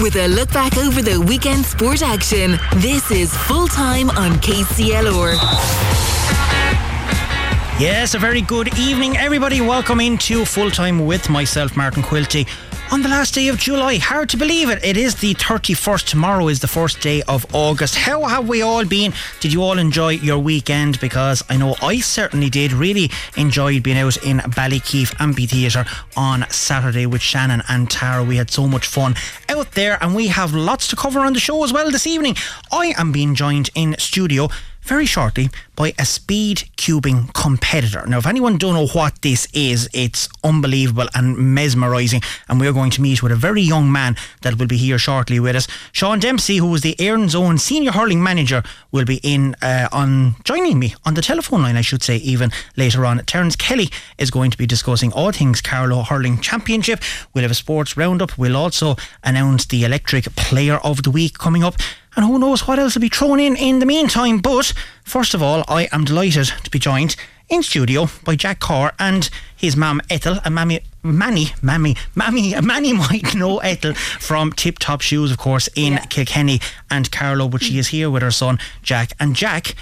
with a look back over the weekend sport action. This is full time on KCLR. Yes, a very good evening, everybody. Welcome into full time with myself, Martin Quilty. On the last day of July, hard to believe it. It is the 31st. Tomorrow is the first day of August. How have we all been? Did you all enjoy your weekend? Because I know I certainly did. Really enjoyed being out in Ballykeefe Amphitheatre on Saturday with Shannon and Tara. We had so much fun out there, and we have lots to cover on the show as well this evening. I am being joined in studio very shortly by a speed cubing competitor. Now, if anyone don't know what this is, it's unbelievable and mesmerising. And we're going to meet with a very young man that will be here shortly with us. Sean Dempsey, who is the Erin's Own senior hurling manager, will be in uh, on joining me on the telephone line, I should say, even later on. Terence Kelly is going to be discussing all things Carlow Hurling Championship. We'll have a sports roundup. We'll also announce the electric player of the week coming up and who knows what else will be thrown in in the meantime. But first of all, I am delighted to be joined in studio by Jack Corr and his mum Ethel and mammy Manny, Mammy, Mammy, Manny might know Ethel from Tip Top Shoes, of course, in yeah. Kilkenny and Carlow, but she is here with her son Jack, and Jack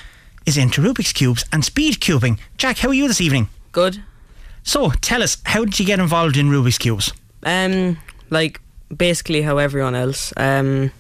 is into Rubik's cubes and speed cubing. Jack, how are you this evening? Good. So, tell us, how did you get involved in Rubik's cubes? Um, like basically how everyone else. Um,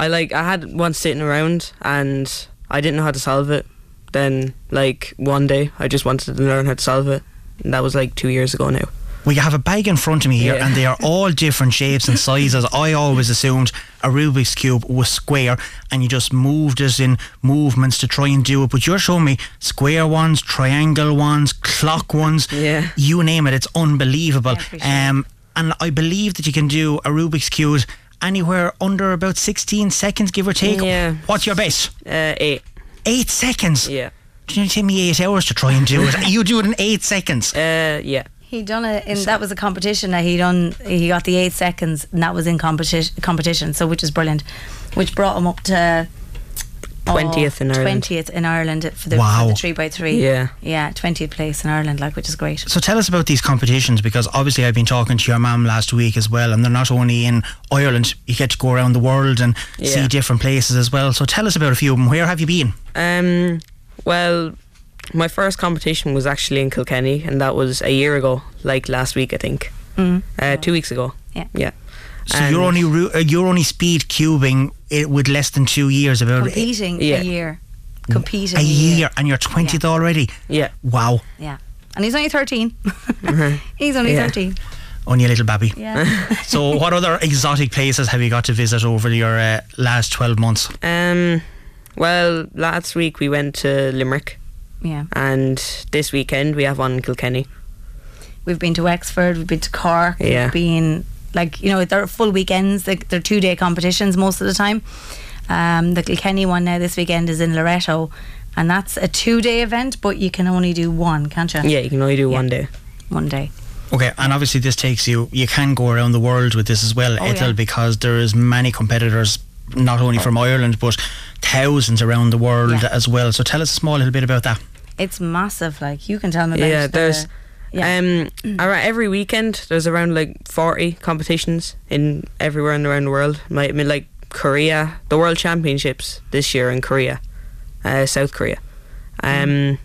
I like I had one sitting around and I didn't know how to solve it. Then like one day I just wanted to learn how to solve it. And that was like two years ago now. We have a bag in front of me here, yeah. and they are all different shapes and sizes. I always assumed a Rubik's cube was square, and you just moved it in movements to try and do it. But you're showing me square ones, triangle ones, clock ones. Yeah, you name it. It's unbelievable. Um, and I believe that you can do a Rubik's cube anywhere under about 16 seconds, give or take. Yeah. What's your best? Uh, eight. Eight seconds? Yeah. Did you take me eight hours to try and do it? you do it in eight seconds? Uh, yeah. He done it and that was a competition that he done. He got the eight seconds, and that was in competition. Competition, so which is brilliant, which brought him up to twentieth in Ireland. Twentieth in Ireland for the, wow. for the three by three. Yeah, yeah, twentieth place in Ireland, like which is great. So tell us about these competitions because obviously I've been talking to your mum last week as well, and they're not only in Ireland. You get to go around the world and yeah. see different places as well. So tell us about a few of them. Where have you been? Um, well, my first competition was actually in Kilkenny, and that was a year ago, like last week, I think. Mm. Uh, two weeks ago. Yeah. Yeah. So and you're only uh, you're only speed cubing it with less than two years about competing yeah. a year, competing a, a year, year. and you're twentieth yeah. already. Yeah. Wow. Yeah, and he's only 13 mm-hmm. He's only yeah. thirteen. Only a little baby. Yeah. so, what other exotic places have you got to visit over your uh, last twelve months? Um, well, last week we went to Limerick. Yeah. And this weekend we have one in Kilkenny. We've been to Wexford. We've been to Cork. Yeah. We've been like you know they're full weekends they're, they're two day competitions most of the time um, the Kilkenny one now this weekend is in Loretto, and that's a two day event but you can only do one can't you yeah you can only do yeah. one day one day Okay, and obviously this takes you. You can go around the world with this as well, oh, Ethel, yeah. because there is many competitors, not only from Ireland but thousands around the world yeah. as well. So tell us a small little bit about that. It's massive. Like you can tell me. About yeah, there's. The, yeah. Um, around every weekend, there's around like 40 competitions in everywhere and around the world. I mean, like Korea, the World Championships this year in Korea, uh, South Korea. Um,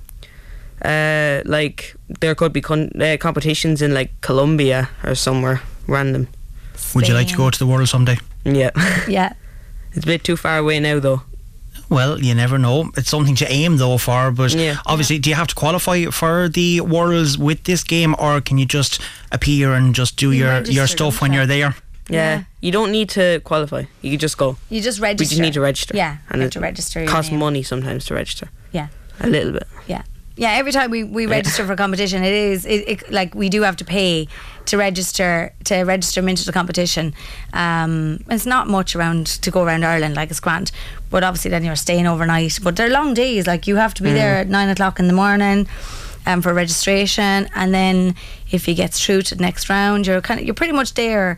uh, like there could be con- uh, competitions in like Colombia or somewhere random. Spain. Would you like to go to the world someday? Yeah. yeah. It's a bit too far away now, though. Well, you never know. It's something to aim though for. But yeah. obviously, yeah. do you have to qualify for the worlds with this game, or can you just appear and just do you your your stuff when you're there? Yeah. yeah. you don't need to qualify. You can just go. You just register. We just need to register. Yeah, and you have to register. It costs money sometimes to register. Yeah, a little bit. Yeah, yeah. Every time we, we register for a competition, it is it, it, like we do have to pay to register to register them into the competition. Um, it's not much around to go around Ireland, like it's grand, but obviously then you're staying overnight. But they're long days. Like you have to be mm. there at nine o'clock in the morning. Um, for registration, and then if you get through to the next round, you're kind of you're pretty much there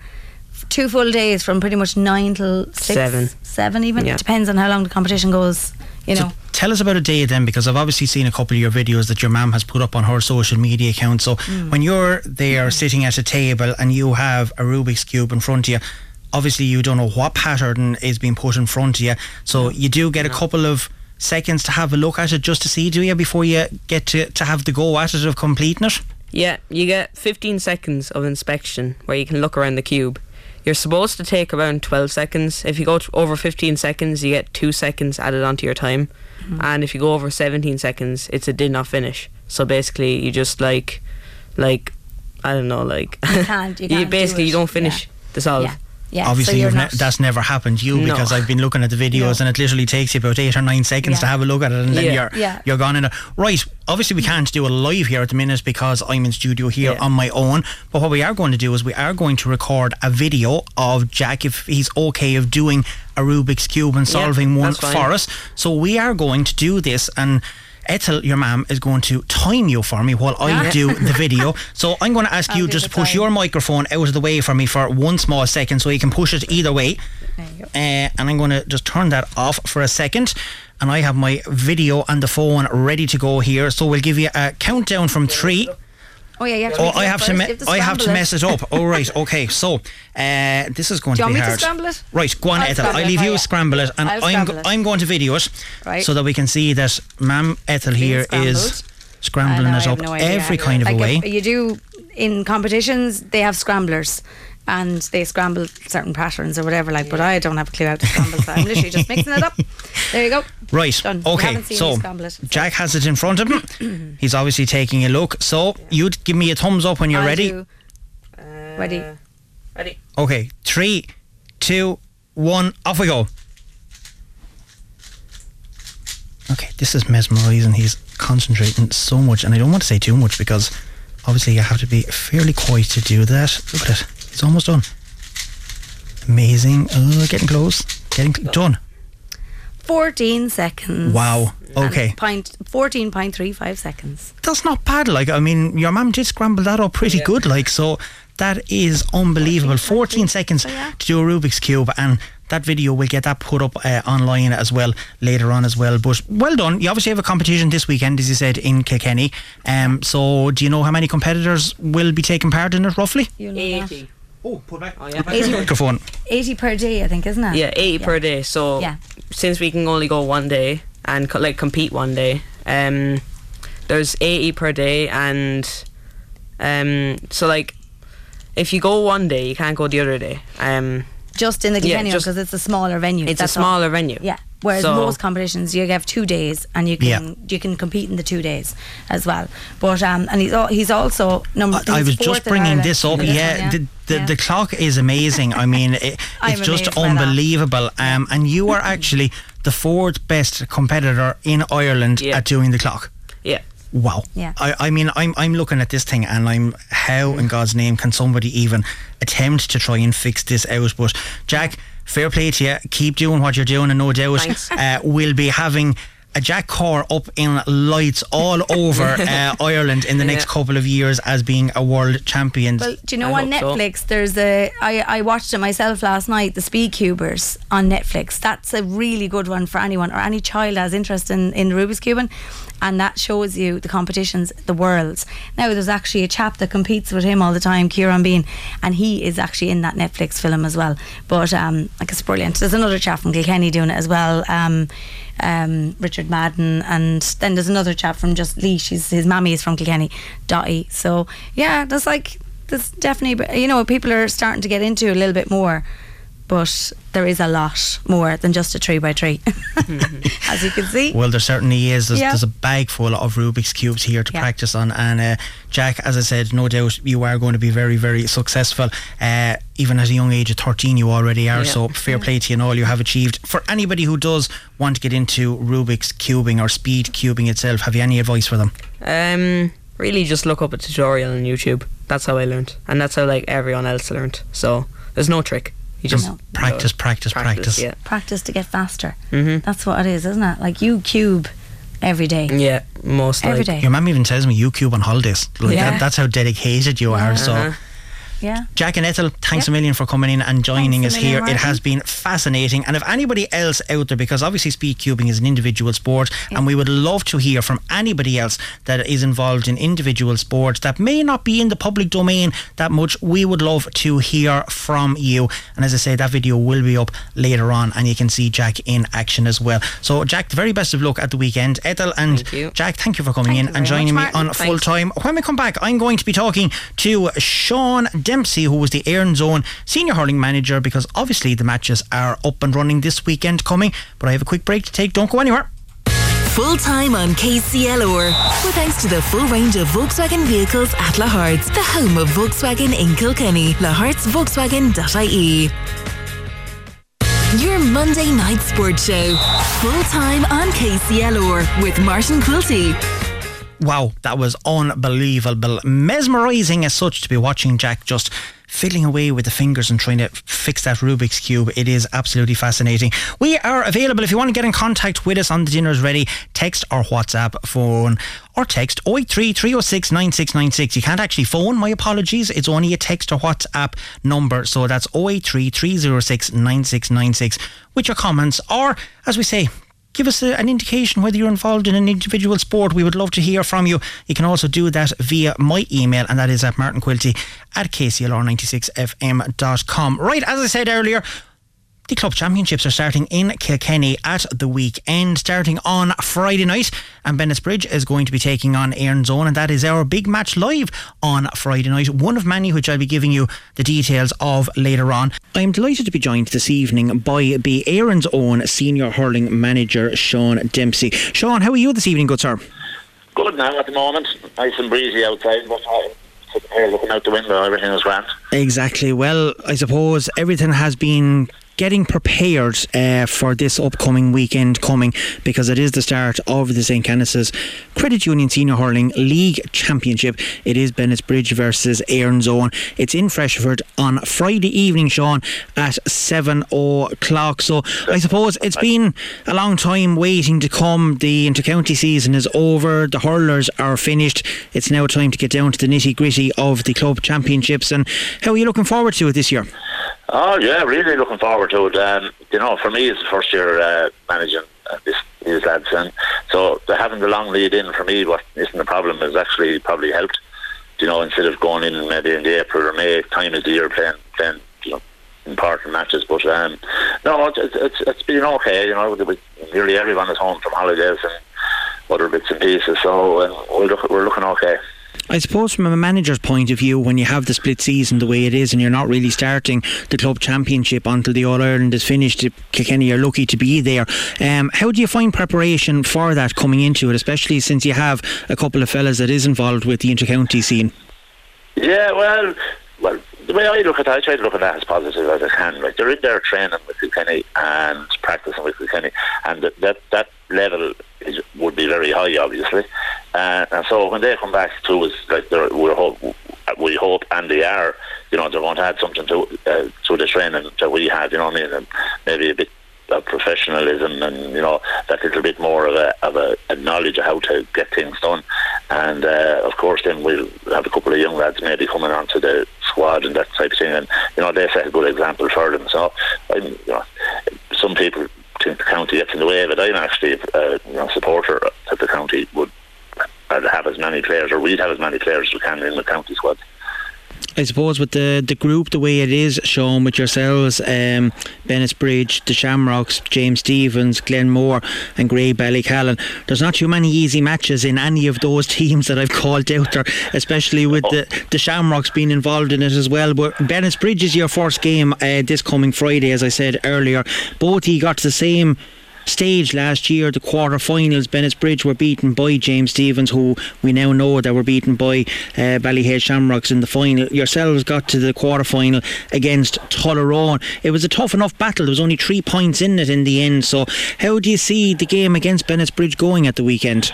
two full days from pretty much nine till six, seven, seven even. Yeah. It depends on how long the competition goes. You know. So tell us about a day then, because I've obviously seen a couple of your videos that your mum has put up on her social media account. So mm. when you're there mm. sitting at a table and you have a Rubik's cube in front of you, obviously you don't know what pattern is being put in front of you. So you do get a couple of seconds to have a look at it just to see, do you, before you get to, to have the go at it of completing it? Yeah, you get 15 seconds of inspection where you can look around the cube. You're supposed to take around 12 seconds. If you go over 15 seconds, you get 2 seconds added onto your time. Mm-hmm. And if you go over 17 seconds, it's a did not finish. So basically, you just like, like, I don't know, like, You can't- you can't do basically, you don't finish the solve. Yeah. Yeah. Obviously, so you're you've ne- that's never happened to you No. because I've been looking at the videos No. and it literally takes you about eight or nine seconds Yeah. to have a look at it and then Yeah. you're Yeah. you're gone in it. Right, obviously we can't do a live here at the minute because I'm in studio here Yeah. on my own. But what we are going to do is we are going to record a video of Jack if he's okay of doing a Rubik's cube and solving one for us. So we are going to do this and. Ethel, your mum, is going to time you for me while I do the video. So I'm going to ask I'll you just to push time. your microphone out of the way for me for one small second so you can push it either way. There you go. Uh, and I'm going to just turn that off for a second. And I have my video and the phone ready to go here. So we'll give you a countdown from three. Oh yeah, you have to. Oh, I have to, me- You I have to mess it up. Oh, right, okay. So uh, this is going Do to be want me to scramble it? Right, go on, I'll Ethel. I leave you you. scramble it, and I'll I'm go- it. I'm going to video it Right. so that we can see that Ma'am Ethel here is scrambled. scrambling I know, it up no every kind of like a way. you do in competitions, they have scramblers. And they scramble certain patterns or whatever, like. But I don't have a clue how to scramble, so I'm literally just mixing it up. There you go. Right. Done. Okay. haven't seen So me scramble it. Jack has it in front of him. He's obviously taking a look. So you'd give me a thumbs up when you're I'll ready. do- Ready. Uh, Ready. Okay. Three, two, one. Off we go. Okay. This is mesmerising. He's concentrating so much, and I don't want to say too much because obviously you have to be fairly quiet to do that. Look at it. It's almost done. Amazing. Oh, getting close. Getting cl- done. 14 seconds. Wow. And Okay. Point, 14.35 seconds. that's not bad. Like, I mean, your mum did scramble that up pretty Yeah. good. Like, so that is unbelievable. 14 seconds So, yeah. to do a Rubik's Cube, and that video will get that put up uh, online as well later on as well. But well done. You obviously have a competition this weekend, as you said, in Kilkenny. Um, so, do you know how many competitors will be taking part in it roughly? You know that. 80. Oh, put back, Oh, yeah. put back the microphone. 80 per day, I think, isn't it? Yeah, 80 per day. So Yeah. since we can only go one day and co- like compete one day, um, there's 80 per day, and um, so like if you go one day, you can't go the other day. Um, Just in the Yeah, just- because it's a smaller venue. it's that's a all. smaller venue. Yeah. Whereas So- most competitions, you have two days, and you can Yeah. you can compete in the two days as well. But um, and he's al- he's also number. I, I was just bringing this up. for Yeah, the the, Yeah. the clock is amazing. I mean, it, it's just amazed by that. unbelievable. Um, and you are actually the fourth best competitor in Ireland Yeah. at doing the clock. Yeah. Wow. Yeah. I, I mean, I'm I'm looking at this thing and I'm how in God's name can somebody even attempt to try and fix this out? But Jack, fair play to you. Keep doing what you're doing, and no doubt uh, we'll be having. A Jack Corr up in lights all over uh, Ireland in the next Yeah. couple of years as being a world champion. Well, do you know I on hope so. Netflix there's a I, I watched it myself last night, the Speed Cubers on Netflix. That's a really good one for anyone or any child has interest in, in Rubik's Cubing. And that shows you the competitions, the worlds. Now there's actually a chap that competes with him all the time, Kieran Bean, and he is actually in that Netflix film as well. But um like it's brilliant. There's another chap from Kilkenny doing it as well. Um um, Richard Madden, and then there's another chap from just Lee. She's his mammy is from Kilkenny, Dottie. So yeah, there's like there's definitely you know people are starting to get into a little bit more, but there is a lot more than just a three by three, as you can see. Well, there certainly is. There's, Yeah. there's a bag full of Rubik's cubes here to Yeah. practice on, and uh, Jack, as I said, no doubt you are going to be very, very successful. Uh, even at a young age of 13, you already are. Yeah. So fair play to you and all you have achieved. For anybody who does want to get into Rubik's cubing or speed cubing itself, have you any advice for them? Um, really, just look up a tutorial on YouTube. That's how I learned, and that's how like everyone else learned. So there's no trick. You just No. Practice, practice, practice. Yeah. Practice to get faster. Mhm. That's what it is, isn't it? Like you cube every day. Yeah, most Every like, day. Your mum even tells me you cube on holidays. Like Yeah. that, that's how dedicated you are. So Uh-huh. Yeah. Jack and Ethel, thanks Yeah. a million for coming in and joining Thanks us a million, here. It has been fascinating. And if anybody else out there, because obviously speed cubing is an individual sport, and we would love to hear from anybody else that is involved in individual sports that may not be in the public domain that much, we would love to hear from you. And as I say, that video will be up later on, and you can see Jack in action as well. So, Jack, the very best of luck at the weekend. Ethel and Thank. Jack, thank you for coming Thank in and joining much, me Martin. on Thanks. full time. When we come back, I'm going to be talking to Sean Dempsey, who was the Erin's Own senior hurling manager, because obviously the matches are up and running this weekend coming. But I have a quick break to take. Don't go anywhere. Full time on KCLR. With thanks to the full range of Volkswagen vehicles at Lahart's, the home of Volkswagen in Kilkenny. Lahart'sVolkswagen.ie. Your Monday night sports show. Full time on KCLR with Martin Quilty. Wow, that was unbelievable. Mesmerising as such to be watching Jack just fiddling away with the fingers and trying to fix that Rubik's Cube. It is absolutely fascinating. We are available if you want to get in contact with us on the Dinner's Ready, text or WhatsApp phone or text 083 306 9696. You can't actually phone, my apologies. It's only a text or WhatsApp number. So that's 083 306 9696 with your comments or, as we say, give us a, an indication whether you're involved in an individual sport. We would love to hear from you. You can also do that via my email, and that is at martinquilty at kclr96fm.com. Right, as I said earlier, the club championships are starting in Kilkenny at the weekend, starting on Friday night. And Bennettsbridge is going to be taking on Erin's Own, and that is our big match live on Friday night. One of many which I'll be giving you the details of later on. I'm delighted to be joined this evening by the Erin's Own senior hurling manager, Sean Dempsey. Sean, how are you this evening, good sir? Good now at the moment. Nice and breezy outside, but sitting here looking out the window. Everything is grand. Exactly. Well, I suppose everything has been getting prepared uh, for this upcoming weekend coming because it is the start of the St. Canice's Credit Union Senior Hurling League Championship. It is Bennettsbridge versus Erin's Own. It's in Freshford on Friday evening, Sean, at 7 o'clock. So I suppose it's been a long time waiting to come. The intercounty season is over. The hurlers are finished. It's now time to get down to the nitty gritty of the club championships. And how are you looking forward to it this year? Oh yeah, really looking forward to it. Um, you know, for me, it's the first year uh, managing uh, this, these lads, and so having the long lead in for me, what isn't a problem, has actually probably helped. You know, instead of going in maybe in the April or May time of the year playing, playing, you know, important matches. But um, no, it's, it's it's been okay. You know, with nearly everyone is home from holidays and other bits and pieces, so uh, we're look, we're looking okay. I suppose from a manager's point of view, when you have the split season the way it is and you're not really starting the club championship until the All Ireland is finished, Kilkenny are lucky to be there. Um, how do you find preparation for that coming into it, especially since you have a couple of fellas that is involved with the intercounty scene? Yeah, well, well, the way I look at it, I try to look at that as positive as I can. Like they're in there training with Kilkenny and practicing with Kilkenny, and that that, that level is, would be very high, obviously. Uh, and so when they come back to us, like we hope, we hope, and they are, you know, they're going to add something to uh, to the training that we have. You know what I mean? And maybe a bit of professionalism and you know that little bit more of a of a, a knowledge of how to get things done. And uh, of course, then we'll have a couple of young lads maybe coming onto the squad and that type of thing. And you know they set a good example for them. So I'm, you know, some people think the county gets in the way it. I'm actually a know, supporter that the county would have as many players, or we'd have as many players as we can in the county squad. I suppose with the, the group the way it is, Sean, with yourselves, um, Bennettsbridge, the Shamrocks, James Stephens, Glenmore, and Graigue-Ballycallan, there's not too many easy matches in any of those teams that I've called out there, especially with the, the Shamrocks being involved in it as well. But Bennettsbridge is your first game uh, this coming Friday, as I said earlier. Both you got the same stage last year, the quarter-finals, Bennettsbridge were beaten by James Stephens, who we now know that were beaten by uh, Shamrocks in the final. Yourselves got to the quarter-final against Tullaroan. It was a tough enough battle. There was only three points in it in the end. So, how do you see the game against Bennettsbridge going at the weekend?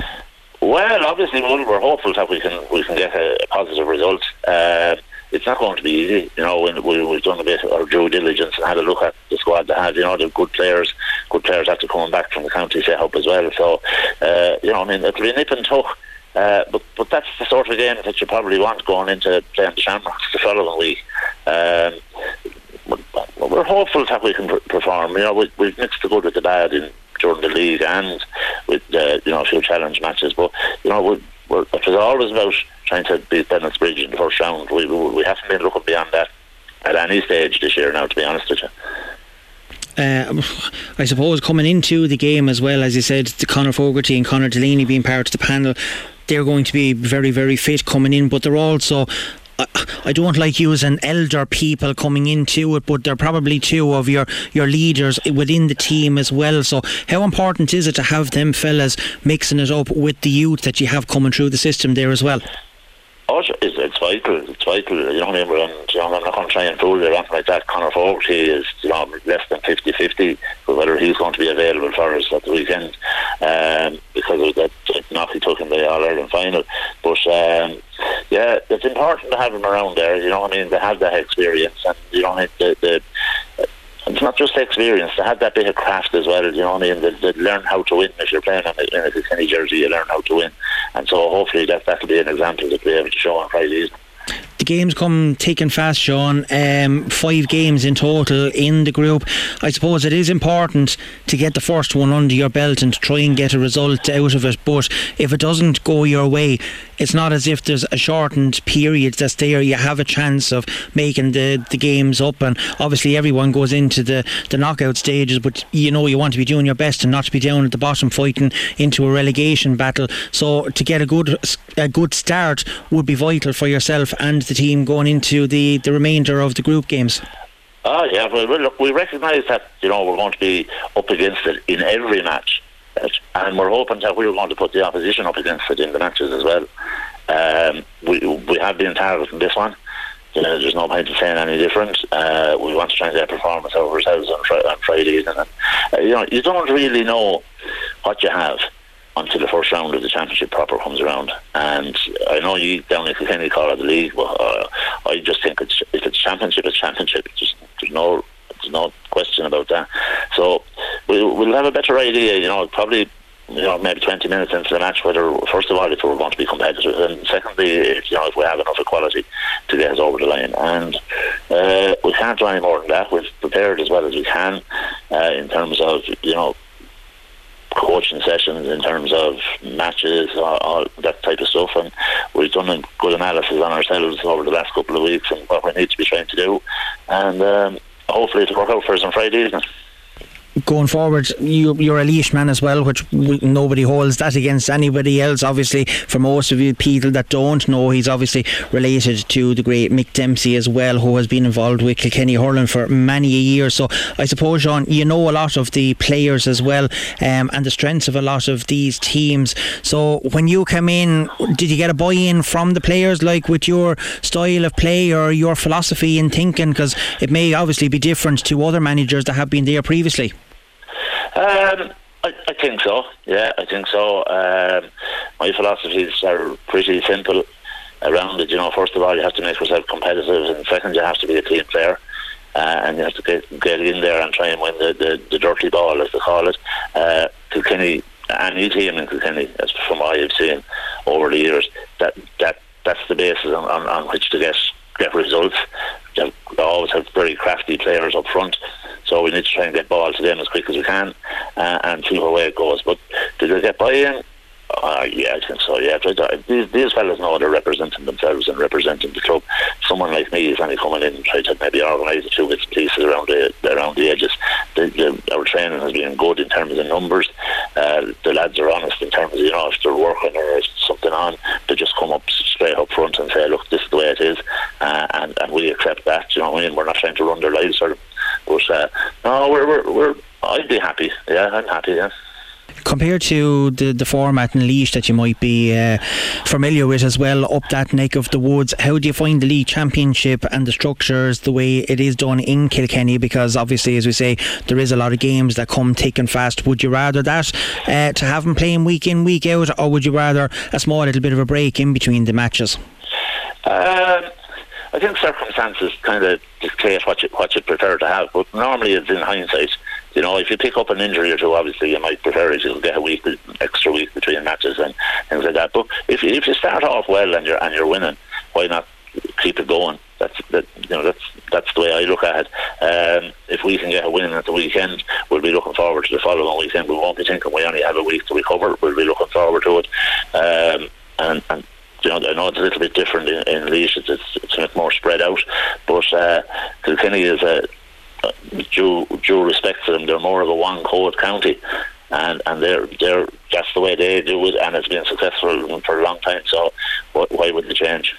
Well, obviously, we're hopeful that we can we can get a, a positive result. Uh, it's not going to be easy, you know. When we, we've done a bit of due diligence and had a look at the squad that had, you know, the good players, good players after coming back from the county up as well. So, uh, you know, I mean, it'll be nip and tuck Uh, but but that's the sort of game that you probably want going into playing the Shamrocks the following week. Um, we're hopeful that we can perform. You know, we, we've mixed the good with the bad in during the league and with uh, you know a few challenge matches. But you know, we're, it was always about trying to beat Bennetts Bridge in the first round. We, we, we haven't been looking beyond that at any stage this year now, to be honest with you. Uh, I suppose coming into the game as well, as you said, the Conor Fogarty and Conor Delaney being part of the panel, they're going to be very, very fit coming in, but they're also I don't like using elder people coming into it, but they're probably two of your, your leaders within the team as well. So, how important is it to have them fellas mixing it up with the youth that you have coming through the system there as well? Oh, vital. It's vital. You know what I'm not going to try and fool you or anything like that. Conor Fogarty is you know, less than 50 50 whether he's going to be available for us at the weekend um, because of that knock he took in the All Ireland final. But um, yeah, it's important to have him around there. You know what I mean? They have that experience, and you know the, the it's not just experience. They have that bit of craft as well. You know what I mean? They, they learn how to win. If you're playing in a, in a Kilkenny jersey, you learn how to win. And so hopefully that that'll be an example that we'll be able to show on Friday evening the games come taking fast, Sean. Um, five games in total in the group. I suppose it is important to get the first one under your belt and to try and get a result out of it. But if it doesn't go your way, it's not as if there's a shortened period that's there. You have a chance of making the, the games up, and obviously everyone goes into the, the knockout stages. But you know you want to be doing your best and not to be down at the bottom fighting into a relegation battle. So to get a good a good start would be vital for yourself and the team going into the, the remainder of the group games. Oh yeah, well, look, we recognise that you know we're going to be up against it in every match and we're hoping that we are going to put the opposition up against it in the matches as well. Um, we we have been targeting this one. You know, there's no point in saying any different. Uh, we want to try and get performance over ourselves on, fr- on. And, uh, you know, you don't really know what you have until the first round of the championship proper comes around. And I know you down in Kilkenny call it the league, but uh, I just think it's, if it's championship, it's championship. It's just, there's no no question about that. So we'll, we'll have a better idea. You know, probably you know, maybe 20 minutes into the match, whether, first of all, if we're going to be competitive, and secondly, if, you know, if we have enough equality to get us over the line. And uh, we can't do any more than that. We've prepared as well as we can uh, in terms of, you know, coaching sessions, in terms of matches, all, that type of stuff. And we've done a good analysis on ourselves over the last couple of weeks and what we need to be trying to do. And um, hopefully it'll work out for us on Friday evening going forward, you, you're a Laois man as well, which nobody holds that against anybody else. Obviously, for most of you people that don't know, he's obviously related to the great Mick Dempsey as well, who has been involved with Kilkenny hurling for many a year. So I suppose, Sean, you know a lot of the players as well, um, and the strengths of a lot of these teams. So when you came in, did you get a buy-in from the players, like with your style of play or your philosophy in thinking? Because it may obviously be different to other managers that have been there previously. Um, I, I, think so. Yeah, I think so. Um, my philosophies are pretty simple around it. You know, first of all, you have to make yourself competitive, and second, you have to be a team player. Uh, and you have to get, get in there and try and win the, the, the dirty ball, as they call it. Uh, Kilkenny, any team in Kilkenny, as from what I've seen over the years, that that that's the basis on, on, on which to get get results. They always have very crafty players up front. So we need to try and get balls to them as quick as we can uh, and see where it goes. But did they get buy-in? Uh, yeah, I think so. Yeah, these, these fellas know they're representing themselves and representing the club. Someone like me is only coming in and try to maybe organise a few bits and pieces around the around the edges. The, the, our training has been good in terms of numbers. Uh, the lads are honest in terms of you know if they're working or something on, they just come up straight up front and say, look, this is the way it is, uh, and and we accept that. You know what I mean? We're not trying to run their lives them. But uh, no, we're, we're, we're I'd be happy. Yeah, I'm happy. Yeah compared to the, the format in Laois that you might be uh, familiar with as well up that neck of the woods, how do you find the league championship and the structures the way it is done in Kilkenny? Because obviously, as we say, there is a lot of games that come thick and fast. Would you rather that uh, to have them playing week in, week out, or would you rather a small little bit of a break in between the matches? Um, I think circumstances kind of dictate what you what you prefer to have. But normally, it's in hindsight. You know, if you pick up an injury or two, obviously you might prefer it. You'll get a week, extra week between matches and things like that. But if if you start off well and you're and you're winning, why not keep it going? That's that. You know, that's that's the way I look at it. Um, if we can get a win at the weekend, we'll be looking forward to the following weekend. We won't be thinking we only have a week to recover. We'll be looking forward to it. Um, and, and you know, I know it's a little bit different in, in. It's, it's, it's a bit more spread out, but uh, Kilkenny is a due, due respect to them. They're more of a one code county, and and they're they're that's the way they do it, and it's been successful for a long time. So why would they change?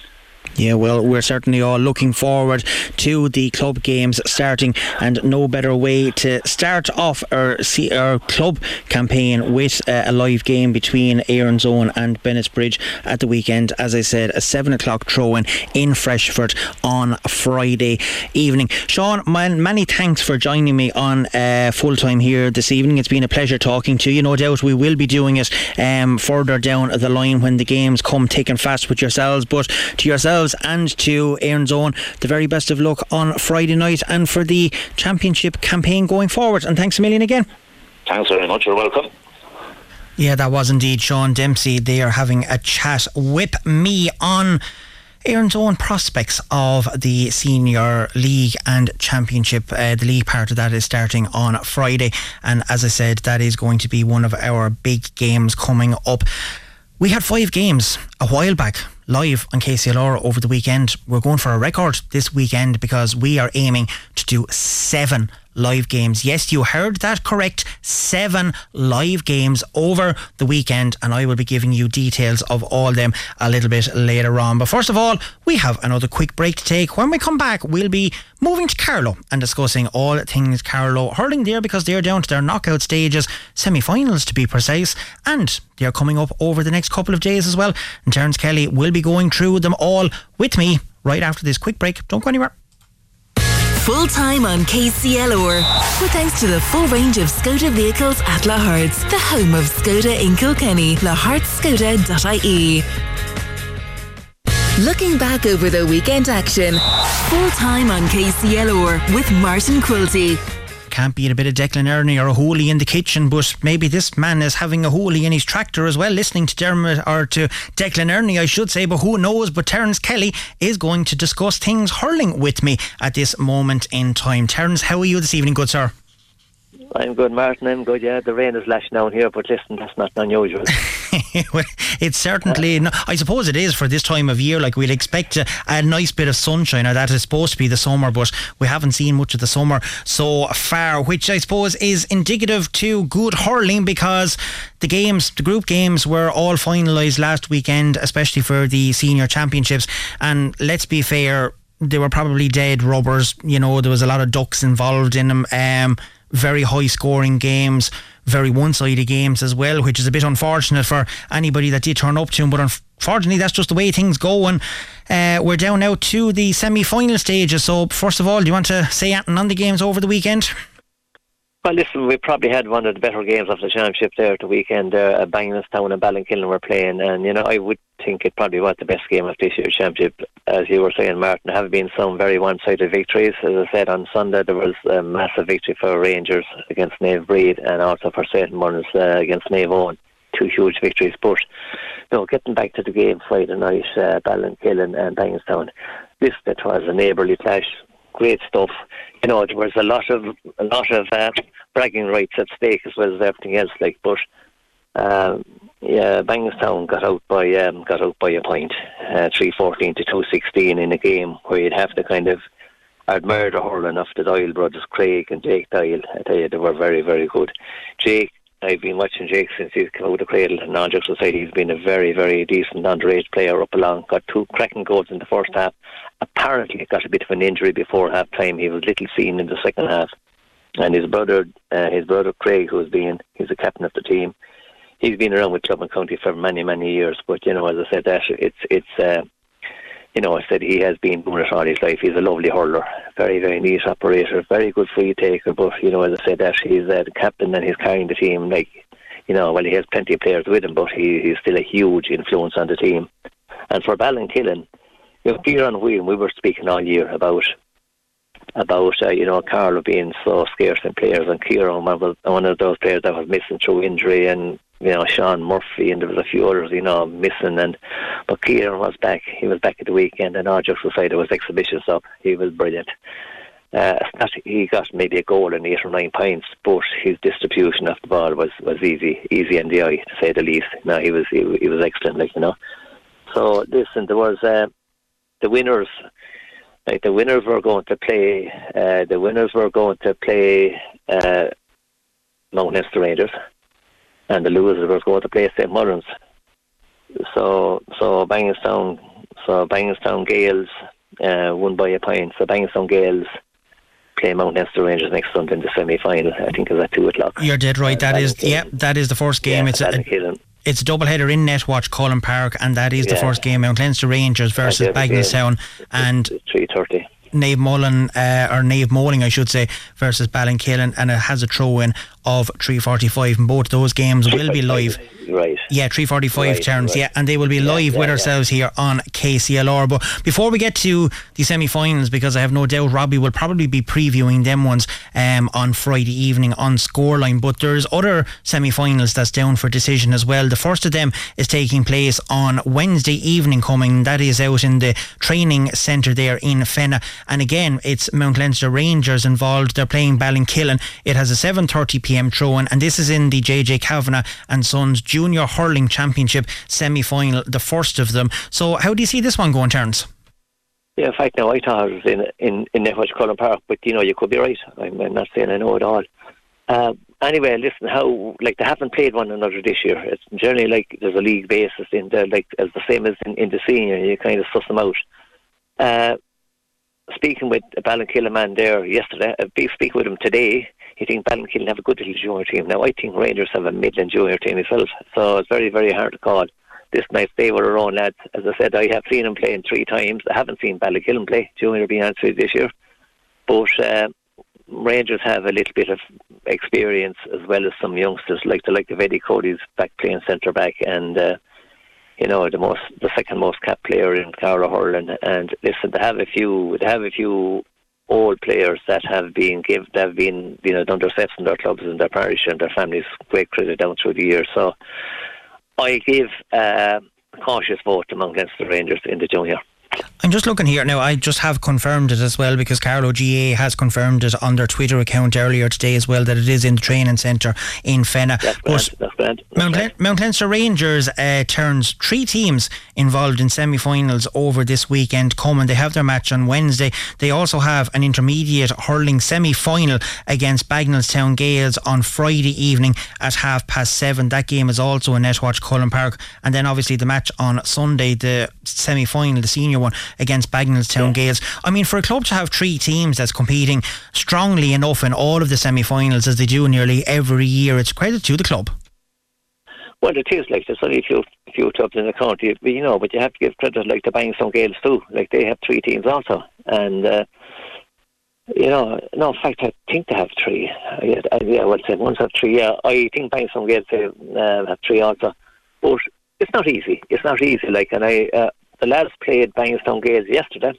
Yeah, well, we're certainly all looking forward to the club games starting, and no better way to start off our, our club campaign with uh, a live game between Erin's Own and Bennett's Bridge at the weekend. As I said, a seven o'clock throw in in Freshford on Friday evening. Sean, man, many thanks for joining me on uh, full time here this evening. It's been a pleasure talking to you. No doubt we will be doing it um, further down the line when the games come and fast with yourselves, but to yourselves and to Erin's Own the very best of luck on Friday night and for the championship campaign going forward. And thanks a million again. Thanks very much. You're welcome. Yeah, that was indeed Sean Dempsey. They are having a chat with me on Erin's Own prospects of the Senior League and Championship. Uh, the league part of that is starting on Friday. And as I said, that is going to be one of our big games coming up. We had five games a while back live on KCLR over the weekend. We're going for a record this weekend because we are aiming to do seven live games. Yes, you heard that correct. Seven live games over the weekend, and I will be giving you details of all them a little bit later on. But first of all, we have another quick break to take. When we come back, we'll be moving to Carlow and discussing all things Carlow hurling there because they're down to their knockout stages, semi finals to be precise, and they're coming up over the next couple of days as well. And Terence Kelly will be going through them all with me right after this quick break. Don't go anywhere full time on KCLR. With thanks to the full range of Skoda vehicles at Lahart's, the home of Skoda in Kilkenny, lahartskoda.ie. Looking back over the weekend action, full time on KCLR with Martin Quilty can't beat a bit of Declan Nerney or a holy in the kitchen, but maybe this man is having a holy in his tractor as well, listening to Dermot or to Declan Nerney, I should say, but who knows? But Terence Kelly is going to discuss things hurling with me at this moment in time. Terence, how are you this evening, good sir? I'm good, Martin. I'm good. Yeah, the rain is lashing down here, but listen, that's not unusual. well, it's certainly. I suppose it is for this time of year. Like we'd expect a, a, nice bit of sunshine, or that is supposed to be the summer, but we haven't seen much of the summer so far, which I suppose is indicative to good hurling because the games, the group games, were all finalised last weekend, especially for the senior championships. And let's be fair, they were probably dead rubbers. You know, there was a lot of ducks involved in them. Um, very high scoring games, very one sided games as well, which is a bit unfortunate for anybody that did turn up to them. But unfortunately, that's just the way things go. And uh, we're down now to the semi final stages. So, first of all, do you want to say anything on the games over the weekend? Well, listen, we probably had one of the better games of the championship there at the weekend. Uh, at Bagenalstown and Ballinkillen were playing, and you know I would think it probably was the best game of this year's championship. As you were saying, Martin, have been some very one-sided victories. As I said on Sunday, there was a massive victory for Rangers against Naomh Bríd, and also for St Mullins uh, against Naomh Eoin. Two huge victories, but no, getting back to the game Friday night, uh, Ballinkillen and Bagenalstown, this that was a neighbourly clash great stuff. You know, there was a lot of a lot of uh, bragging rights at stake as well as everything else. Like, but um, yeah, Bagenalstown got out by um, got out by a point, uh, three fourteen to two sixteen in a game where you'd have to kind of admire the hurling of the Doyle brothers, Craig and Jake Doyle. I tell you, they were very very good. Jake I've been watching Jake since he's come out of the cradle and non say he's been a very, very decent underage player up along. Got two cracking goals in the first half. Apparently got a bit of an injury before half time. He was little seen in the second half. And his brother uh, his brother Craig who's been he's the captain of the team, he's been around with Club and County for many, many years. But you know, as I said that it's it's uh, you know, I said he has been doing it all his life. He's a lovely hurler, very, very neat operator, very good free taker. But you know, as I said, that he's uh, the captain and he's carrying the team. Like, you know, well, he has plenty of players with him, but he, he's still a huge influence on the team. And for Ballinkillen, you know, Peter and William, we were speaking all year about about uh, you know Carlow being so scarce in players and Kieran was one of those players that was missing through injury and you know Sean Murphy and there was a few others you know missing and but Kieran was back he was back at the weekend and decided it was exhibition stuff he was brilliant uh, he got maybe a goal and eight or nine points, but his distribution of the ball was, was easy, easy in the eye to say the least. No, he was he, he was excellent, like you know. So listen, there was uh, the winners. Like the winners were going to play. Uh, the winners were going to play uh, Mount Leinster Rangers, and the losers were going to play St Mullins. So so Bangstown, so Bangstown Gaels uh, won by a point. So Bangstown Gaels play Mount Leinster Rangers next Sunday in the semi final. I think it's at two o'clock. You're dead right. That is yeah, that is the first game. Yeah, it's a, it's a double header in Netwatch, Cullen Park, and that is the first game. Mount Leinster Rangers versus Bagenalstown, and three thirty. Nave Mullen uh, or Naomh Moling, I should say, versus Ballinkillen, and it has a throw in of 3:45. And both those games will be live. Right. Yeah, 345 Right, turns, right. yeah, and they will be live yeah, with yeah. ourselves here on KCLR. But before we get to the semi finals, because I have no doubt Robbie will probably be previewing them ones um, on Friday evening on Scoreline. But there's other semi finals that's down for decision as well. The first of them is taking place on Wednesday evening coming. That is out in the training centre there in Fenagh. And again, it's Mount Leinster Rangers involved. They're playing Ballinkillen. It has a 7.30 in, and this is in the JJ Kavanagh and Sons Junior Hurling Championship semi-final, the first of them. So how do you see this one going, Terence? Yeah, in fact, now I thought it was in in in Netwatch Cullen Park, but you know you could be right. I'm, I'm not saying I know it all. Uh, anyway, listen, how like they haven't played one another this year. It's generally like there's a league basis in the like as the same as in, in the senior. You kind of suss them out. Uh, speaking with a Ballinkillen man there yesterday, uh, be- speaking with him today, he thinks Ballinkillen have a good little junior team. Now I think Rangers have a Midland junior team itself, so it's very very hard to call. This night they were our own lads. As I said, I have seen them playing three times. I haven't seen Ballinkillen play junior being honest this year, but. Uh, Rangers have a little bit of experience as well as some youngsters like the like of Eddie Cody's back playing centre back and uh, you know the most the second most capped player in Cara Hurling and listen they have a few they have a few old players that have been give that have been you know done their steps in their clubs and their parish and their families great credit down through the years so I give uh, a cautious vote among Leinster Rangers in the junior. I'm just looking here now. I just have confirmed it as well because Carlow GAA has confirmed it on their Twitter account earlier today as well that it is in the training centre in Fenagh. That's grand. That's Mount, grand. Le- Mount Leinster Rangers uh, turns three teams involved in semi-finals over this weekend coming. They have their match on Wednesday. They also have an intermediate hurling semi-final against Bagenalstown Gaels on Friday evening at half past seven. That game is also in Netwatch Cullen Park. And then obviously the match on Sunday, the semi-final, the senior one against Bagenalstown Gaels. I mean, for a club to have three teams that's competing strongly enough in all of the semi-finals as they do nearly every year, it's credit to the club. Well, it is like there's only a few few clubs in the county, but, you know. But you have to give credit like the Bangstown Gaels too. Like they have three teams also, and uh, you know, no, in fact, I think they have three. Yeah, I- yeah well, say ones have three. Yeah, I think Bangstown Gaels uh, have three also, but it's not easy. It's not easy. Like, and I, uh, the lads played Bangstown Gaels yesterday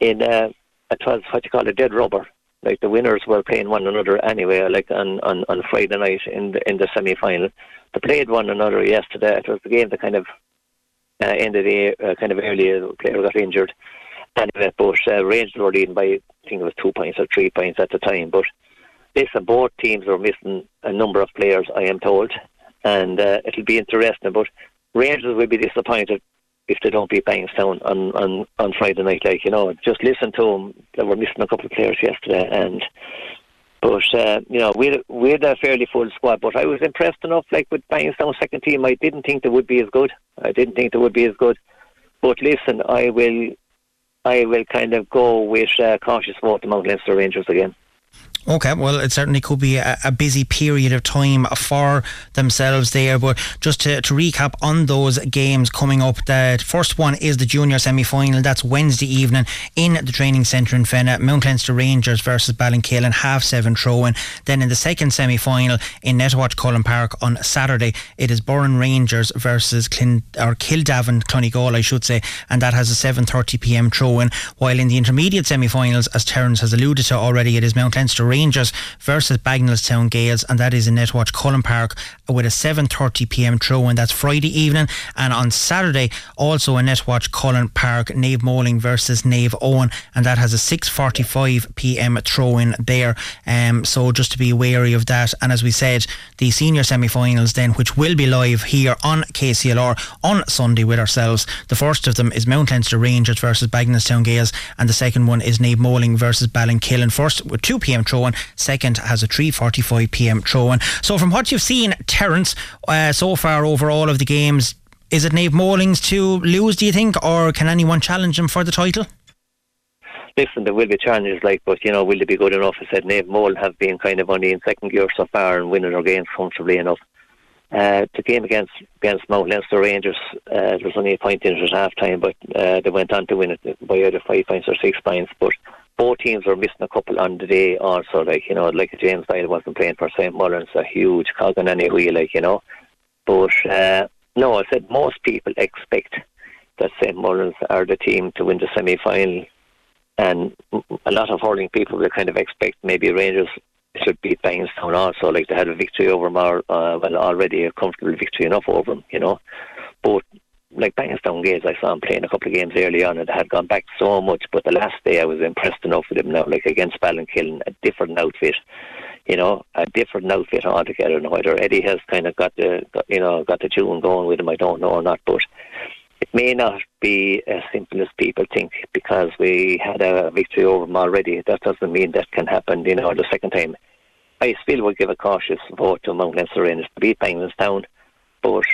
in uh, it was what you call a dead rubber. Like the winners were playing one another anyway, like on, on, on Friday night in the in the semi final. They played one another yesterday. It was the game that kind of uh, ended the uh, kind of early. A player got injured. Anyway, but uh, Rangers were leading by I think it was two points or three points at the time. But listen, both teams are missing a number of players. I am told, and uh, it'll be interesting. But Rangers will be disappointed if they don't beat Bangstown on, on, on Friday night. Like you know, just listen to them. They were missing a couple of players yesterday, and but uh, you know we we had a fairly full squad. But I was impressed enough, like with Bangstown second team. I didn't think they would be as good. I didn't think they would be as good. But listen, I will. I will kind of go with uh, cautious vote among Leinster Rangers again. Okay, well, it certainly could be a, a, busy period of time for themselves there. But just to, to recap on those games coming up, the first one is the junior semi final. That's Wednesday evening in the training centre in Fenagh. Mount Leinster Rangers versus Ballinkillen, half seven throw in. Then in the second semi final in Netwatch Cullen Park on Saturday, it is Burren Rangers versus Clin- or Kildavin Clonegall, I should say, and that has a 7:30 pm throw in. While in the intermediate semi finals, as Terence has alluded to already, it is Mount Leinster Rangers versus Bagenalstown Gaels, and that is in Netwatch Cullen Park with a 7:30 p.m. throw, and that's Friday evening. And on Saturday, also in Netwatch Cullen Park, Naomh-Moling versus Naomh Eoin, and that has a 6:45 p.m. throw in there. Um, so just to be wary of that. And as we said, the senior semi-finals then, which will be live here on KCLR on Sunday with ourselves. The first of them is Mount Leinster Rangers versus Bagenalstown Gaels, and the second one is Naomh-Moling versus Ballinkillen. First with 2 p.m. throw second has a 3.45 pm throw in. So, from what you've seen, Terence, uh, so far over all of the games, is it Naomh-Moling's to lose, do you think, or can anyone challenge him for the title? Listen, there will be challenges, like, but you know, will they be good enough? I said Naomh-Moling have been kind of only in second gear so far and winning their games comfortably enough. Uh, the game against against Mount Leinster Rangers, uh, there was only a point in it at half time, but uh, they went on to win it by either five points or six points. But both teams were missing a couple on the day also, like, you know, like James Doyle wasn't playing for St. Mullins, a huge cog in any wheel, like, you know. But, uh, no, I said most people expect that St. Mullins are the team to win the semi final. And a lot of hurling people will kind of expect maybe Rangers should beat Bagenalstown also, like they had a victory over them, uh, well, already a comfortable victory enough over them, you know. But like Bagenalstown Gaels, I saw him playing a couple of games early on and had gone back so much. But the last day, I was impressed enough with him now, like against Ballinkillen, a different outfit, you know, a different outfit altogether. And whether Eddie has kind of got the, you know, got the tune going with him, I don't know or not. But it may not be as simple as people think because we had a victory over them already. That doesn't mean that can happen, you know, the second time. I still would give a cautious vote to Mount Leinster Rangers to beat Bagenalstown, but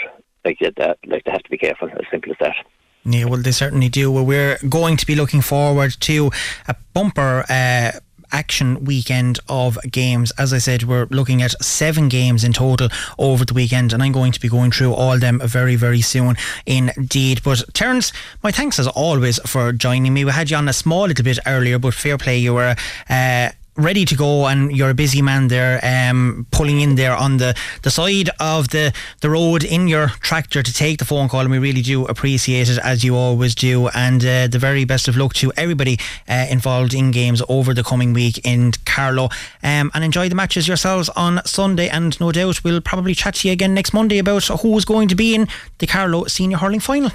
like that, like they have to be careful. As simple as that. Yeah, well, they certainly do. Well, we're going to be looking forward to a bumper. Uh, action weekend of games. As I said, we're looking at seven games in total over the weekend, and I'm going to be going through all them very, very soon indeed. But Terence, my thanks as always for joining me. We had you on a small little bit earlier, but fair play, you were. Uh, ready to go and you're a busy man there um, pulling in there on the, the side of the, the road in your tractor to take the phone call. And we really do appreciate it as you always do. And uh, the very best of luck to everybody uh, involved in games over the coming week in Carlow. Um, and enjoy the matches yourselves on Sunday. And no doubt we'll probably chat to you again next Monday about who's going to be in the Carlow Senior Hurling Final.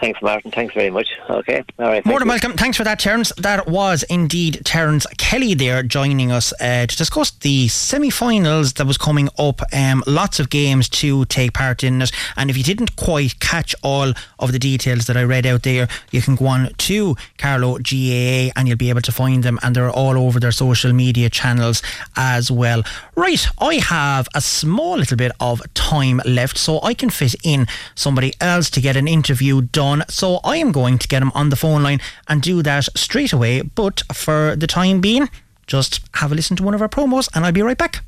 Thanks, Martin. Thanks very much. Okay. All right. More than welcome. Thanks for that, Terence. That was indeed Terence Kelly there joining us uh, to discuss the semi finals that was coming up. Um, lots of games to take part in it. And if you didn't quite catch all of the details that I read out there, you can go on to Carlow GAA and you'll be able to find them. And they're all over their social media channels as well. Right. I have a small little bit of time left, so I can fit in somebody else to get an interview done on. So I am going to get him on the phone line and do that straight away. But for the time being, just have a listen to one of our promos and I'll be right back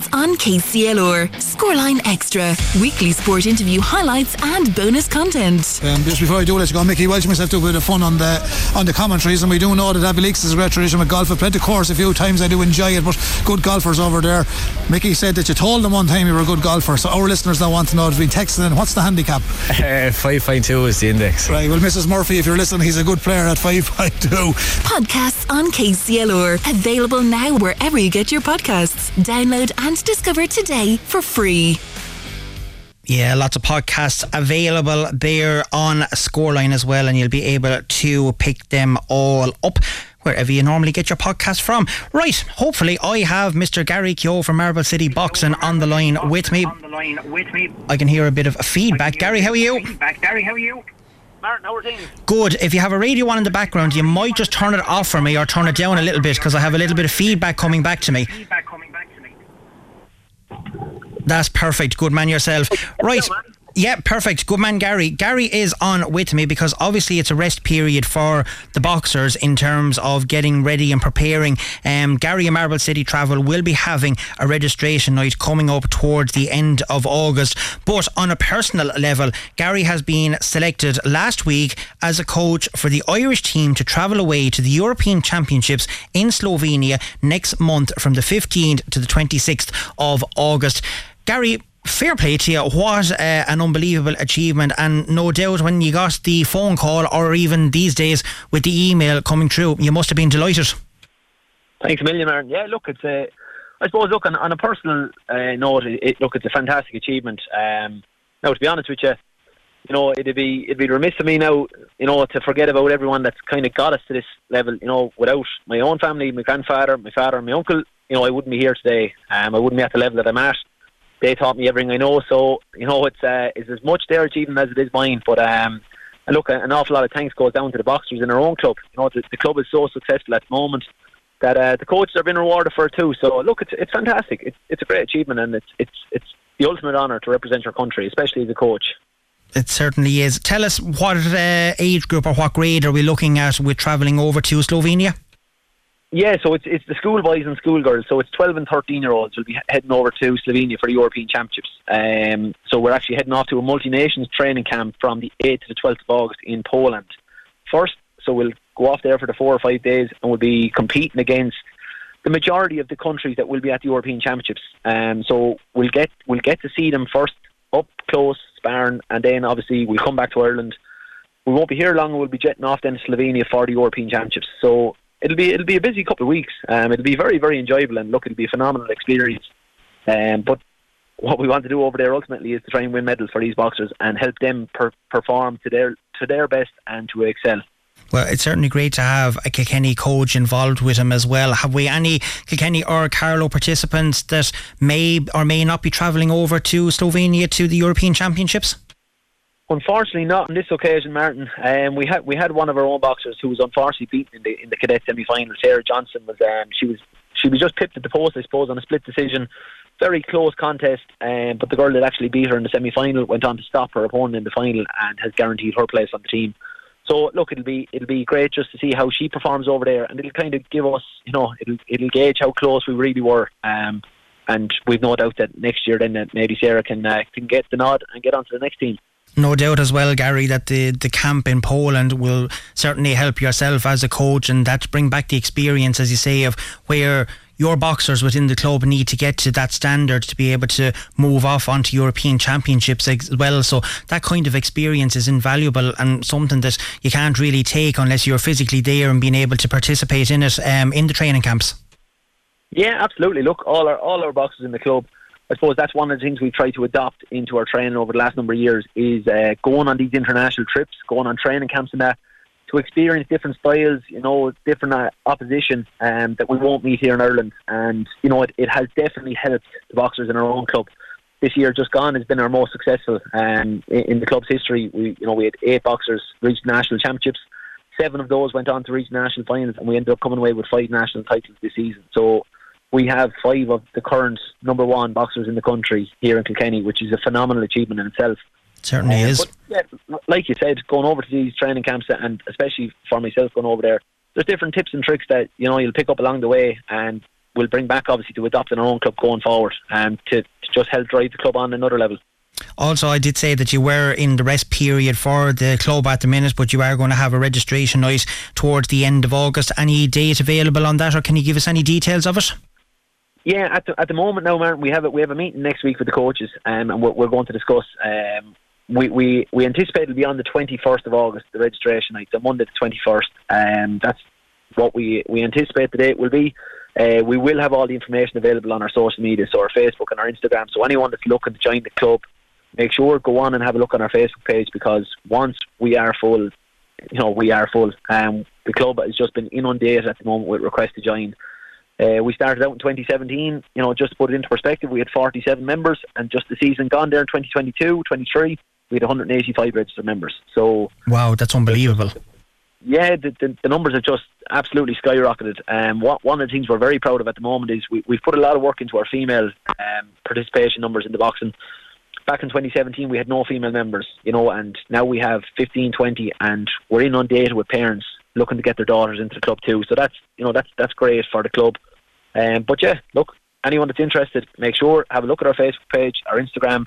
podcasts on KCLR. Scoreline Extra, weekly sport interview highlights and bonus content. Um, just before I do let you go, Mickey Welch myself do a bit of fun on the on the commentaries, and we do know that Abbeyleix is a great tradition with golf. I've played the course a few times, I do enjoy it, but good golfers over there. Mickey said that you told them one time you were a good golfer, so our listeners now want to know, have been texting in, what's the handicap? Uh, 5.2 is the index. Right, well, Mrs. Murphy, if you're listening, he's a good player at 5.2. Podcasts on KCLR, available now wherever you get your podcasts. Download and discover today for free. Yeah, lots of podcasts available there on Scoreline as well, and you'll be able to pick them all up wherever you normally get your podcast from. Right, hopefully I have Mr. Gary Keogh from Marble City Boxing on the line with me. I can hear a bit of feedback. Gary, how are you? Gary, how are you? Martin, how are things? Good. If you have a radio on in the background, you might just turn it off for me or turn it down a little bit because I have a little bit of feedback coming back to me. That's perfect. Good man yourself. Right. Yeah, perfect. Good man, Gary. Gary is on with me because obviously it's a rest period for the boxers in terms of getting ready and preparing. Um, Gary and Marble City Travel will be having a registration night coming up towards the end of August. But on a personal level, Gary has been selected last week as a coach for the Irish team to travel away to the European Championships in Slovenia next month from the 15th to the 26th of August. Gary, fair play to you. What uh, an unbelievable achievement. And no doubt when you got the phone call or even these days with the email coming through, you must have been delighted. Thanks a million, Martin. Yeah, look, it's a, I suppose, look, on, on a personal uh, note, it, look, it's a fantastic achievement. Um, now, to be honest with you, you know, it'd be it'd be remiss of me now, you know, to forget about everyone that's kind of got us to this level. You know, without my own family, my grandfather, my father, my uncle, you know, I wouldn't be here today. Um, I wouldn't be at the level that I'm at they taught me everything I know. So you know, it's uh, it's as much their achievement as it is mine. But um, look, an awful lot of thanks goes down to the boxers in our own club. You know, the, the club is so successful at the moment that uh, the coaches are being rewarded for it too. So look, it's it's fantastic. It's it's a great achievement, and it's it's it's the ultimate honour to represent your country, especially as a coach. It certainly is. Tell us what uh, age group or what grade are we looking at with travelling over to Slovenia? Yeah, so it's it's the schoolboys and schoolgirls. So it's 12 and 13 year olds will be heading over to Slovenia for the European Championships. Um, so we're actually heading off to a multi nations training camp from the 8th to the 12th of August in Poland. First, so we'll go off there for the four or five days and we'll be competing against the majority of the countries that will be at the European Championships. Um, so we'll get we'll get to see them first up close, sparring, and then obviously we'll come back to Ireland. We won't be here long. We'll be jetting off then to Slovenia for the European Championships. So it'll be it'll be a busy couple of weeks. Um, it'll be very very enjoyable and look, it'll be a phenomenal experience. Um, but what we want to do over there ultimately is to try and win medals for these boxers and help them per- perform to their to their best and to excel. Well, it's certainly great to have a Kilkenny coach involved with him as well. Have we any Kilkenny or Carlow participants that may or may not be travelling over to Slovenia to the European Championships? Unfortunately, not on this occasion, Martin. Um, we had we had one of our own boxers who was unfortunately beaten in the in the cadet semi-final. Sarah Johnson was um, she was she was just pipped at the post, I suppose, on a split decision. Very close contest, um, but the girl that actually beat her in the semi-final went on to stop her opponent in the final and has guaranteed her place on the team. So look, it'll be it'll be great just to see how she performs over there, and it'll kind of give us, you know, it'll it'll gauge how close we really were. Um, and we've no doubt that next year then that maybe Sarah can uh, can get the nod and get onto the next team no doubt as well, Gary, that the, the camp in Poland will certainly help yourself as a coach and that bring back the experience, as you say, of where your boxers within the club need to get to that standard to be able to move off onto European championships as well. So that kind of experience is invaluable and something that you can't really take unless you're physically there and being able to participate in it um, in the training camps. Yeah, absolutely. Look, all our all our boxers in the club I suppose that's one of the things we've tried to adopt into our training over the last number of years is uh, going on these international trips, going on training camps and that to experience different styles, you know, different uh, opposition um, that we won't meet here in Ireland. And, you know, it, it has definitely helped the boxers in our own club. This year just gone has been our most successful um, in, in the club's history. We, you know, we had eight boxers reach national championships. Seven of those went on to reach national finals, and we ended up coming away with five national titles this season. So we have five of the current number one boxers in the country here in Kilkenny, which is a phenomenal achievement in itself. certainly uh, is. But, yeah, like you said, going over to these training camps, and especially for myself going over there, there's different tips and tricks that you know you'll pick up along the way, and we'll bring back obviously to adopt in our own club going forward, and to, to just help drive the club on another level. Also, I did say that you were in the rest period for the club at the minute, but you are going to have a registration night towards the end of August. Any date available on that, or can you give us any details of it? Yeah, at the, at the moment now, Martin, we have a, we have a meeting next week with the coaches, um, and we're, we're going to discuss. Um, we, we, we anticipate it'll be on the 21st of August, the registration night, the Monday the 21st. Um, that's what we, we anticipate the date will be. Uh, we will have all the information available on our social media, so our Facebook and our Instagram. So anyone that's looking to join the club, make sure go on and have a look on our Facebook page because once we are full, you know, we are full. Um, the club has just been inundated at the moment with requests to join. Uh, we started out in 2017, you know, just to put it into perspective, we had 47 members, and just the season gone there in 2022, 23, we had 185 registered members. So wow, that's unbelievable. Yeah, the, the, the numbers have just absolutely skyrocketed. Um, what, one of the things we're very proud of at the moment is we, we've put a lot of work into our female um, participation numbers in the boxing back in 2017 we had no female members, you know, and now we have 15, 20, and we're in on data with parents looking to get their daughters into the club too. So that's you know that's that's great for the club. Um, but yeah, look, anyone that's interested, make sure have a look at our Facebook page, our Instagram.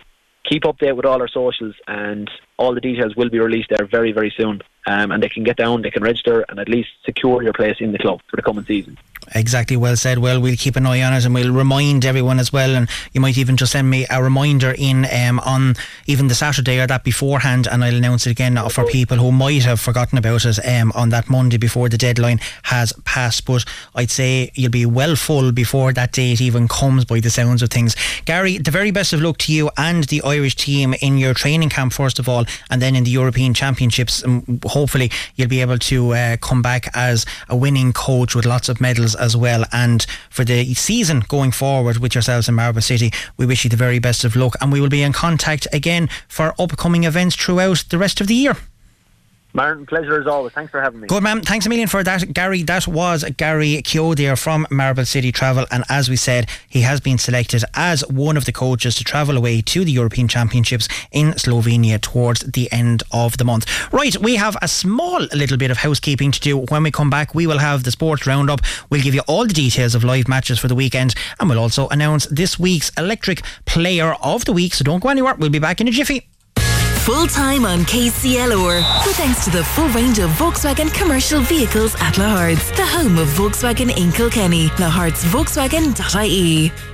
Keep update with all our socials, and all the details will be released there very, very soon. Um, and they can get down, they can register, and at least secure your place in the club for the coming season. Exactly, well said. Well, we'll keep an eye on it and we'll remind everyone as well. And you might even just send me a reminder in um, on even the Saturday or that beforehand, and I'll announce it again for people who might have forgotten about it um, on that Monday before the deadline has passed. But I'd say you'll be well full before that date even comes by the sounds of things. Gary, the very best of luck to you and the Irish team in your training camp, first of all, and then in the European Championships. And hopefully, you'll be able to uh, come back as a winning coach with lots of medals as well. And for the season going forward with yourselves in Marble City, we wish you the very best of luck. And we will be in contact again for upcoming events throughout the rest of the year. Martin, pleasure as always. Thanks for having me. Good, man. Thanks a million for that, Gary. That was Gary there from Marble City Travel. And as we said, he has been selected as one of the coaches to travel away to the European Championships in Slovenia towards the end of the month. Right, we have a small little bit of housekeeping to do. When we come back, we will have the sports roundup. We'll give you all the details of live matches for the weekend. And we'll also announce this week's electric player of the week. So don't go anywhere. We'll be back in a jiffy full time on KCLR. With thanks to the full range of Volkswagen commercial vehicles at Lahart's, the home of Volkswagen in Kilkenny. Lahart'svolkswagen.ie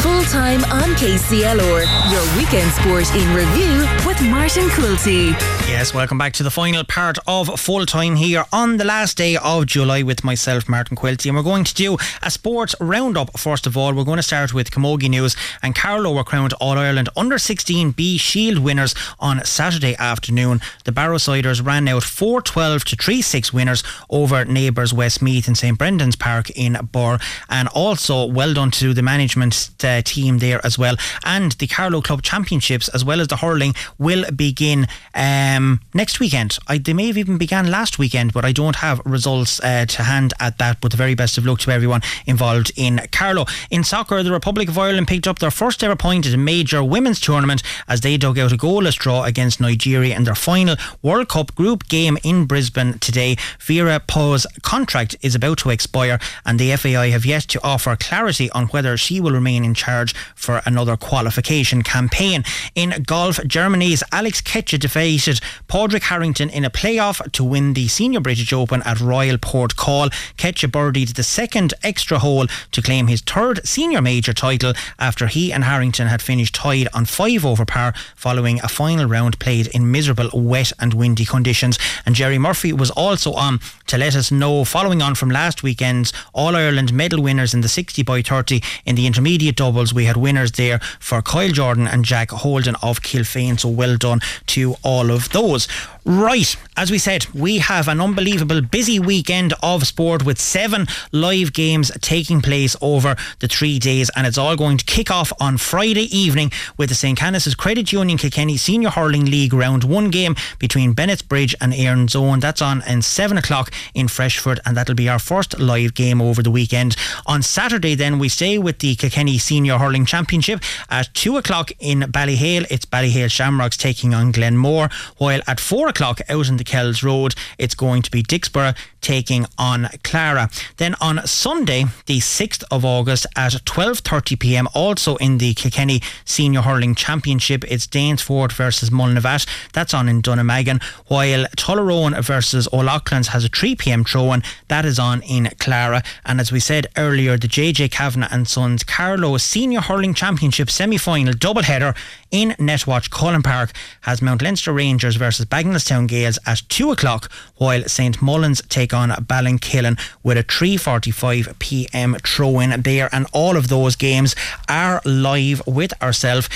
full time on KCLR. Your weekend sport in review with Martin Quilty. Yes, welcome back to the final part of full time here on the last day of July with myself, Martin Quilty. And we're going to do a sports roundup first of all. We're going to start with Camogie News. And Carlow were crowned All Ireland Under 16 B Shield winners on Saturday afternoon. The Barrowsiders ran out 4 12 to 3 6 winners over neighbours Westmeath in St Brendan's Park in Birr. And also, well done to the management uh, team there as well. And the Carlow Club Championships, as well as the hurling, will begin um, next weekend. I, they may have even began last weekend, but I don't have results uh, to hand at that. But the very best of luck to everyone involved in Carlow. In soccer, the Republic of Ireland picked up their first ever point at a major women's tournament as they dug out a goalless draw against Nigeria in their final World Cup group game in Brisbane today. Vera Pauw's contract is about to expire, and the FAI have yet to offer clarity on whether she will remain in charge for another qualification campaign. In golf, Germany's Alex Cejka defeated Padraig Harrington in a playoff to win the Senior British Open at Royal Porthcawl. Ketcher birdied the second extra hole to claim his third senior major title after he and Harrington had finished tied on five over par following a final round played in miserable wet and windy conditions. And Jerry Murphy was also on to let us know, following on from last weekend's All Ireland medal winners in the 60 by 30 in the intermediate doubles, we had winners there for Kyle Jordan and Jack Holden of Kilfane. So well done to all of those. Right, as we said, we have an unbelievable busy weekend of sport with seven live games taking place over the three days, and it's all going to kick off on Friday evening with the St. Canice's Credit Union Kilkenny Senior Hurling League round one game between Bennettsbridge and Erin's Own. That's on at seven o'clock in Freshford, and that'll be our first live game over the weekend. On Saturday, then we stay with the Kilkenny Senior Hurling Championship at two o'clock in Ballyhale. It's Ballyhale Shamrocks taking on Glenmore, while at four o'clock out in the Kells Road, it's going to be Dicksboro taking on Clara. Then on Sunday, the 6th of August at 12:30 p.m. also in the Kilkenny Senior Hurling Championship, it's Danesfort versus Mullinavat. That's on in Dunnamaggin, while Tullaroan versus O'Loughlin's has a 3 p.m. throw-in. That is on in Clara. And as we said earlier, the JJ Kavanagh and Sons Carlow Senior Hurling Championship semi-final doubleheader in Netwatch Cullen Park has Mount Leinster Rangers versus Bagenalstown Gaels at 2 o'clock, while St Mullins take on Ballinkillen with a 3.45 pm throw in there. And all of those games are live with ourselves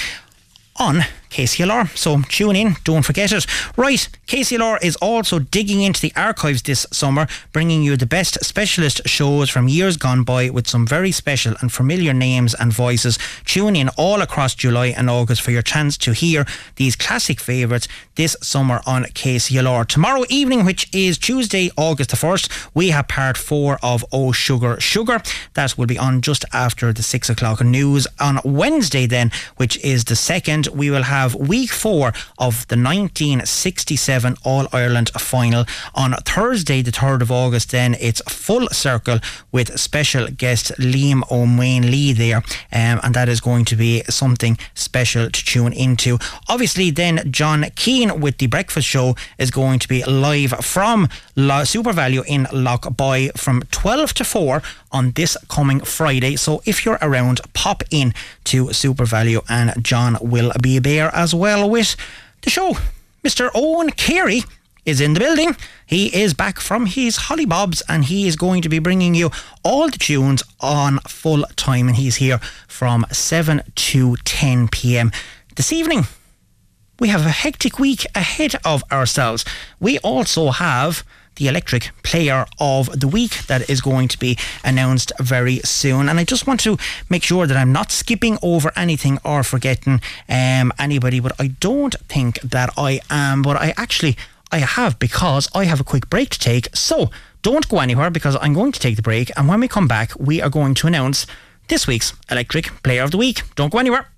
on KCLR. So tune in, don't forget it. Right, KCLR is also digging into the archives this summer, bringing you the best specialist shows from years gone by with some very special and familiar names and voices. Tune in all across July and August for your chance to hear these classic favourites this summer on KCLR. Tomorrow evening, which is Tuesday, August the 1st, we have part four of Oh Sugar Sugar. That will be on just after the six o'clock news. On Wednesday, then, which is the second, we will have week four of the 1967 All Ireland final. On Thursday, the 3rd of August, then it's full circle with special guest Liam Ó Maonlaí there, um, and that is going to be something special to tune into. Obviously, then John Keane with the breakfast show is going to be live from La- SuperValu in Loughboy from 12 to 4 on this coming Friday. So if you're around, pop in to SuperValu, and John will be there as well with the show. Mr. Owen Carey is in the building. He is back from his hollybobs and he is going to be bringing you all the tunes on full time. And he's here from 7 to 10 pm this evening. We have a hectic week ahead of ourselves. We also have the electric player of the week that is going to be announced very soon. And I just want to make sure that I'm not skipping over anything or forgetting um, anybody, but I don't think that I am. But I actually I have because I have a quick break to take. So don't go anywhere because I'm going to take the break. And when we come back, we are going to announce this week's electric player of the week. Don't go anywhere.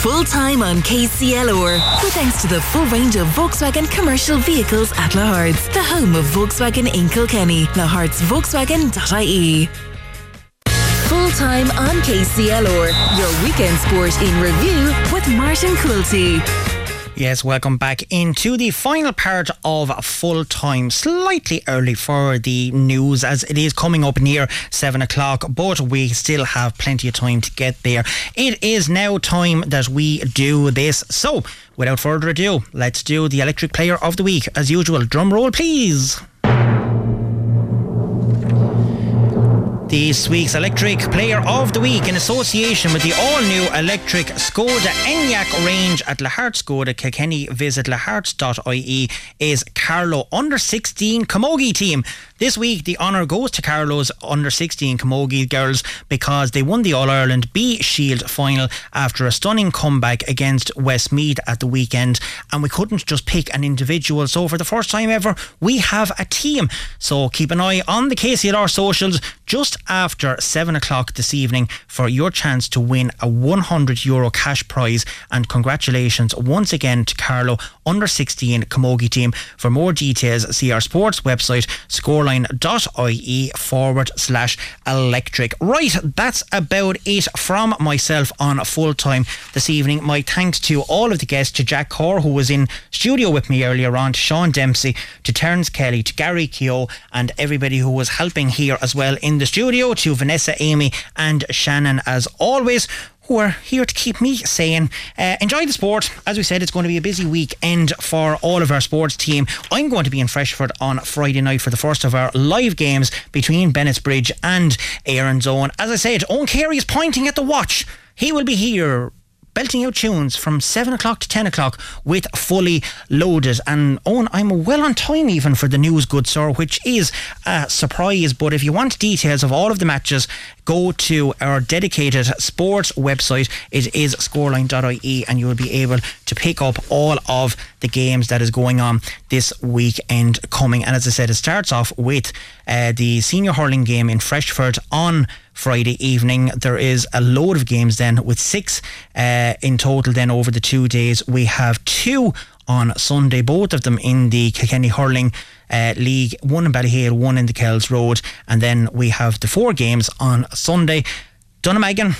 Full time on KCLR. With thanks to the full range of Volkswagen commercial vehicles at Lahart's, the home of Volkswagen in Kilkenny. Lahart'sVolkswagen.ie. Full time on KCLR. Your weekend sport in review with Martin Quilty. Yes, welcome back into the final part of full time. Slightly early for the news as it is coming up near seven o'clock, but we still have plenty of time to get there. It is now time that we do this. So, without further ado, let's do the electric player of the week. As usual, drum roll, please. This week's Electric Player of the Week in association with the all new electric Skoda Enyaq range at Lahart Skoda Kilkenny. Visit lahart.ie is Carlow under 16 Camogie team. This week, the honour goes to Carlow's under 16 Camogie girls because they won the All Ireland B Shield final after a stunning comeback against Westmeath at the weekend. And we couldn't just pick an individual. So, for the first time ever, we have a team. So, keep an eye on the KCLR socials just after 7 o'clock this evening for your chance to win a 100 euro cash prize. And congratulations once again to Carlow under 16 Camogie team. For more details, see our sports website, scoreline.ie forward slash electric. Right, that's about it from myself on full time this evening. My thanks to all of the guests, to Jack Corr, who was in studio with me earlier on, to Sean Dempsey, to Terence Kelly, to Gary Keogh, and everybody who was helping here as well in the studio, to Vanessa, Amy, and Shannon as always who are here to keep me sane. Uh, enjoy the sport. As we said, it's going to be a busy weekend for all of our sports team. I'm going to be in Freshford on Friday night for the first of our live games between Bennettsbridge and Erin's Own. As I said, Owen Carey is pointing at the watch. He will be here belting out tunes from 7 o'clock to 10 o'clock with Fully Loaded. And Owen, I'm well on time even for the news, good sir, which is a surprise. But if you want details of all of the matches, go to our dedicated sports website. It is scoreline.ie and you will be able to pick up all of the games that is going on this weekend coming. And as I said, it starts off with uh, the senior hurling game in Freshford on Friday evening. There is a load of games then with six uh, in total. Then over the two days, we have two on Sunday, both of them in the Kilkenny Hurling uh, League, one in Ballyhale, one in the Kells Road, and then we have the four games on Sunday. Dunnamaggin,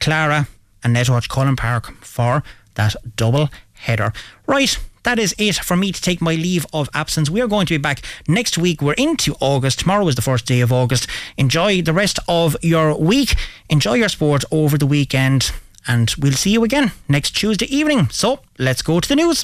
Clara, and Netwatch Cullen Park for that double header. Right, that is it for me to take my leave of absence. We are going to be back next week. We're into August. Tomorrow is the first day of August. Enjoy the rest of your week. Enjoy your sport over the weekend. And we'll see you again next Tuesday evening. So let's go to the news.